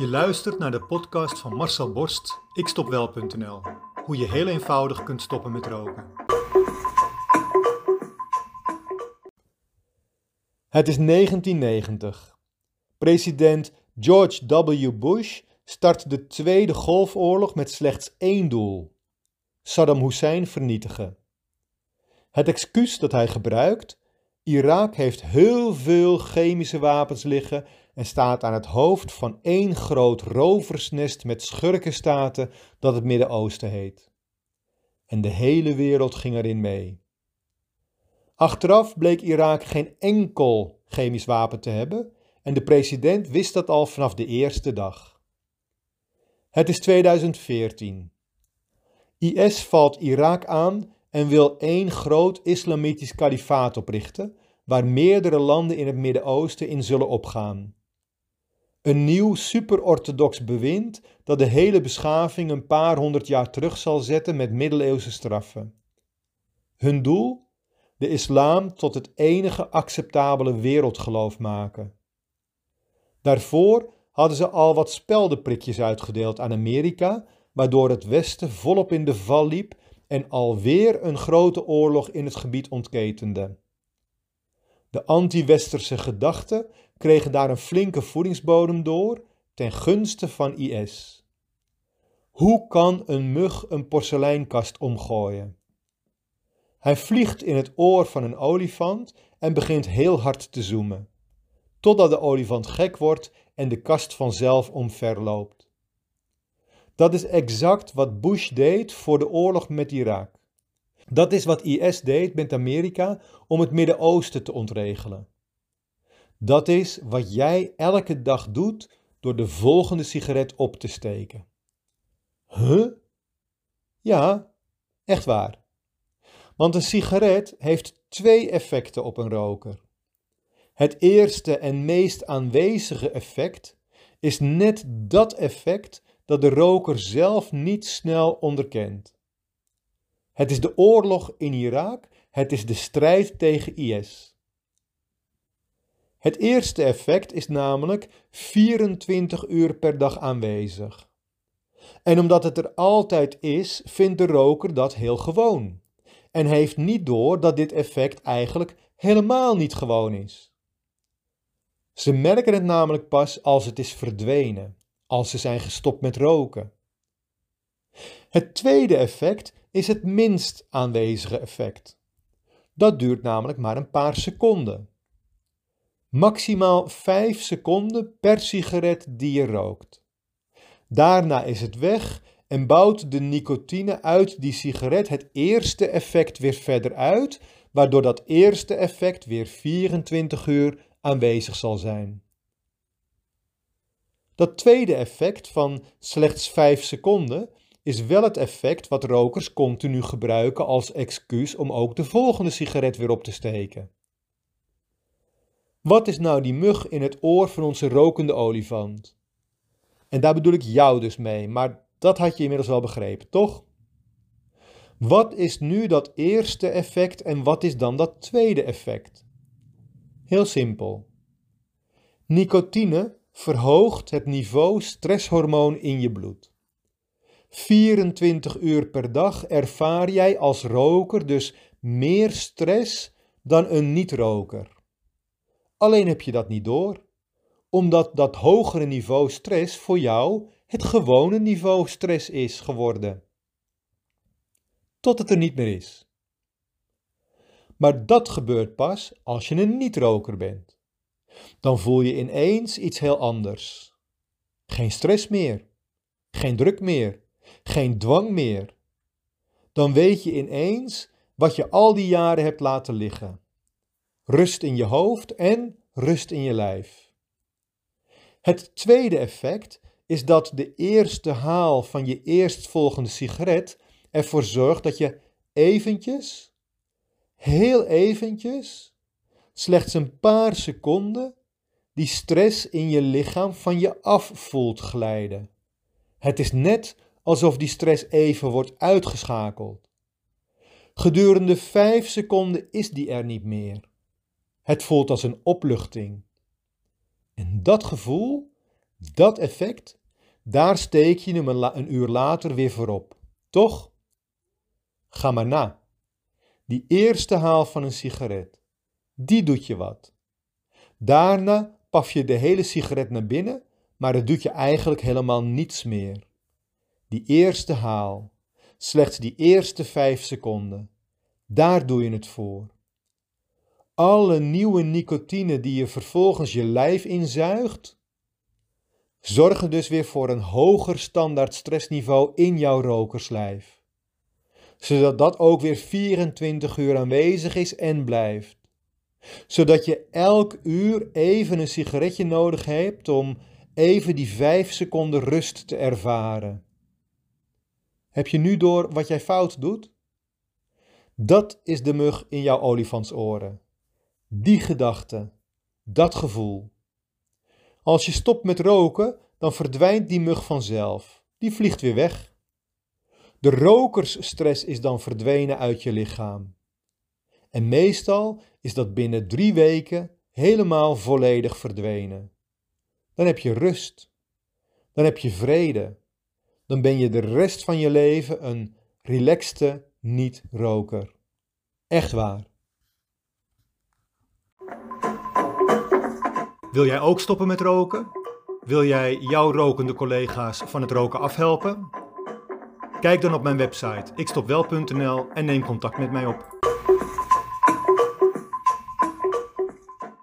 Je luistert naar de podcast van Marcel Borst, ikstopwel.nl. Hoe je heel eenvoudig kunt stoppen met roken. Het is 1990. President George W. Bush start de Tweede Golfoorlog met slechts één doel: Saddam Hussein vernietigen. Het excuus dat hij gebruikt: Irak heeft heel veel chemische wapens liggen en staat aan het hoofd van één groot roversnest met schurkenstaten dat het Midden-Oosten heet. En de hele wereld ging erin mee. Achteraf bleek Irak geen enkel chemisch wapen te hebben en de president wist dat al vanaf de eerste dag. Het is 2014. IS valt Irak aan en wil één groot islamitisch kalifaat oprichten, waar meerdere landen in het Midden-Oosten in zullen opgaan. Een nieuw superorthodox bewind dat de hele beschaving een paar honderd jaar terug zal zetten met middeleeuwse straffen. Hun doel? De islam tot het enige acceptabele wereldgeloof maken. Daarvoor hadden ze al wat speldenprikjes uitgedeeld aan Amerika, waardoor het Westen volop in de val liep en alweer een grote oorlog in het gebied ontketende. De anti-westerse gedachten kregen daar een flinke voedingsbodem door ten gunste van IS. Hoe kan een mug een porseleinkast omgooien? Hij vliegt in het oor van een olifant en begint heel hard te zoomen, totdat de olifant gek wordt en de kast vanzelf omverloopt. Dat is exact wat Bush deed voor de oorlog met Irak. Dat is wat IS deed met Amerika om het Midden-Oosten te ontregelen. Dat is wat jij elke dag doet door de volgende sigaret op te steken. Huh? Ja, echt waar. Want een sigaret heeft twee effecten op een roker. Het eerste en meest aanwezige effect is net dat effect dat de roker zelf niet snel onderkent. Het is de oorlog in Irak, het is de strijd tegen IS. Het eerste effect is namelijk 24 uur per dag aanwezig. En omdat het er altijd is, vindt de roker dat heel gewoon. En heeft niet door dat dit effect eigenlijk helemaal niet gewoon is. Ze merken het namelijk pas als het is verdwenen, als ze zijn gestopt met roken. Het tweede effect is het minst aanwezige effect. Dat duurt namelijk maar een paar seconden. Maximaal 5 seconden per sigaret die je rookt. Daarna is het weg en bouwt de nicotine uit die sigaret het eerste effect weer verder uit, waardoor dat eerste effect weer 24 uur aanwezig zal zijn. Dat tweede effect van slechts 5 seconden is wel het effect wat rokers continu gebruiken als excuus om ook de volgende sigaret weer op te steken. Wat is nou die mug in het oor van onze rokende olifant? En daar bedoel ik jou dus mee, maar dat had je inmiddels wel begrepen, toch? Wat is nu dat eerste effect en wat is dan dat tweede effect? Heel simpel. Nicotine verhoogt het niveau stresshormoon in je bloed. 24 uur per dag ervaar jij als roker dus meer stress dan een niet-roker. Alleen heb je dat niet door, omdat dat hogere niveau stress voor jou het gewone niveau stress is geworden. Tot het er niet meer is. Maar dat gebeurt pas als je een niet-roker bent. Dan voel je ineens iets heel anders. Geen stress meer, geen druk meer, geen dwang meer. Dan weet je ineens wat je al die jaren hebt laten liggen. Rust in je hoofd en rust in je lijf. Het tweede effect is dat de eerste haal van je eerstvolgende sigaret ervoor zorgt dat je eventjes, heel eventjes, slechts een paar seconden, die stress in je lichaam van je af voelt glijden. Het is net alsof die stress even wordt uitgeschakeld. Gedurende vijf seconden is die er niet meer. Het voelt als een opluchting. En dat gevoel, Dat effect, daar steek je hem een, uur later weer voorop. Toch? Ga maar na. Die eerste haal van een sigaret, die doet je wat. Daarna paf je de hele sigaret naar binnen, maar het doet je eigenlijk helemaal niets meer. Die eerste haal, slechts die eerste vijf seconden, daar doe je het voor. Alle nieuwe nicotine die je vervolgens je lijf inzuigt, zorgen dus weer voor een hoger standaard stressniveau in jouw rokerslijf. Zodat dat ook weer 24 uur aanwezig is en blijft. Zodat je elk uur even een sigaretje nodig hebt om even die 5 seconden rust te ervaren. Heb je nu door wat jij fout doet? Dat is de mug in jouw olifantsoren. Die gedachte, dat gevoel. Als je stopt met roken, dan verdwijnt die mug vanzelf. Die vliegt weer weg. De rokersstress is dan verdwenen uit je lichaam. En meestal is dat binnen drie weken helemaal volledig verdwenen. Dan heb je rust. Dan heb je vrede. Dan ben je de rest van je leven een relaxte niet-roker. Echt waar. Wil jij ook stoppen met roken? Wil jij jouw rokende collega's van het roken afhelpen? Kijk dan op mijn website ikstopwel.nl en neem contact met mij op.